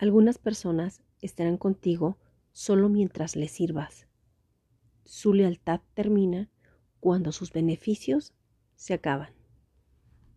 Algunas personas estarán contigo solo mientras les sirvas. Su lealtad termina cuando sus beneficios se acaban.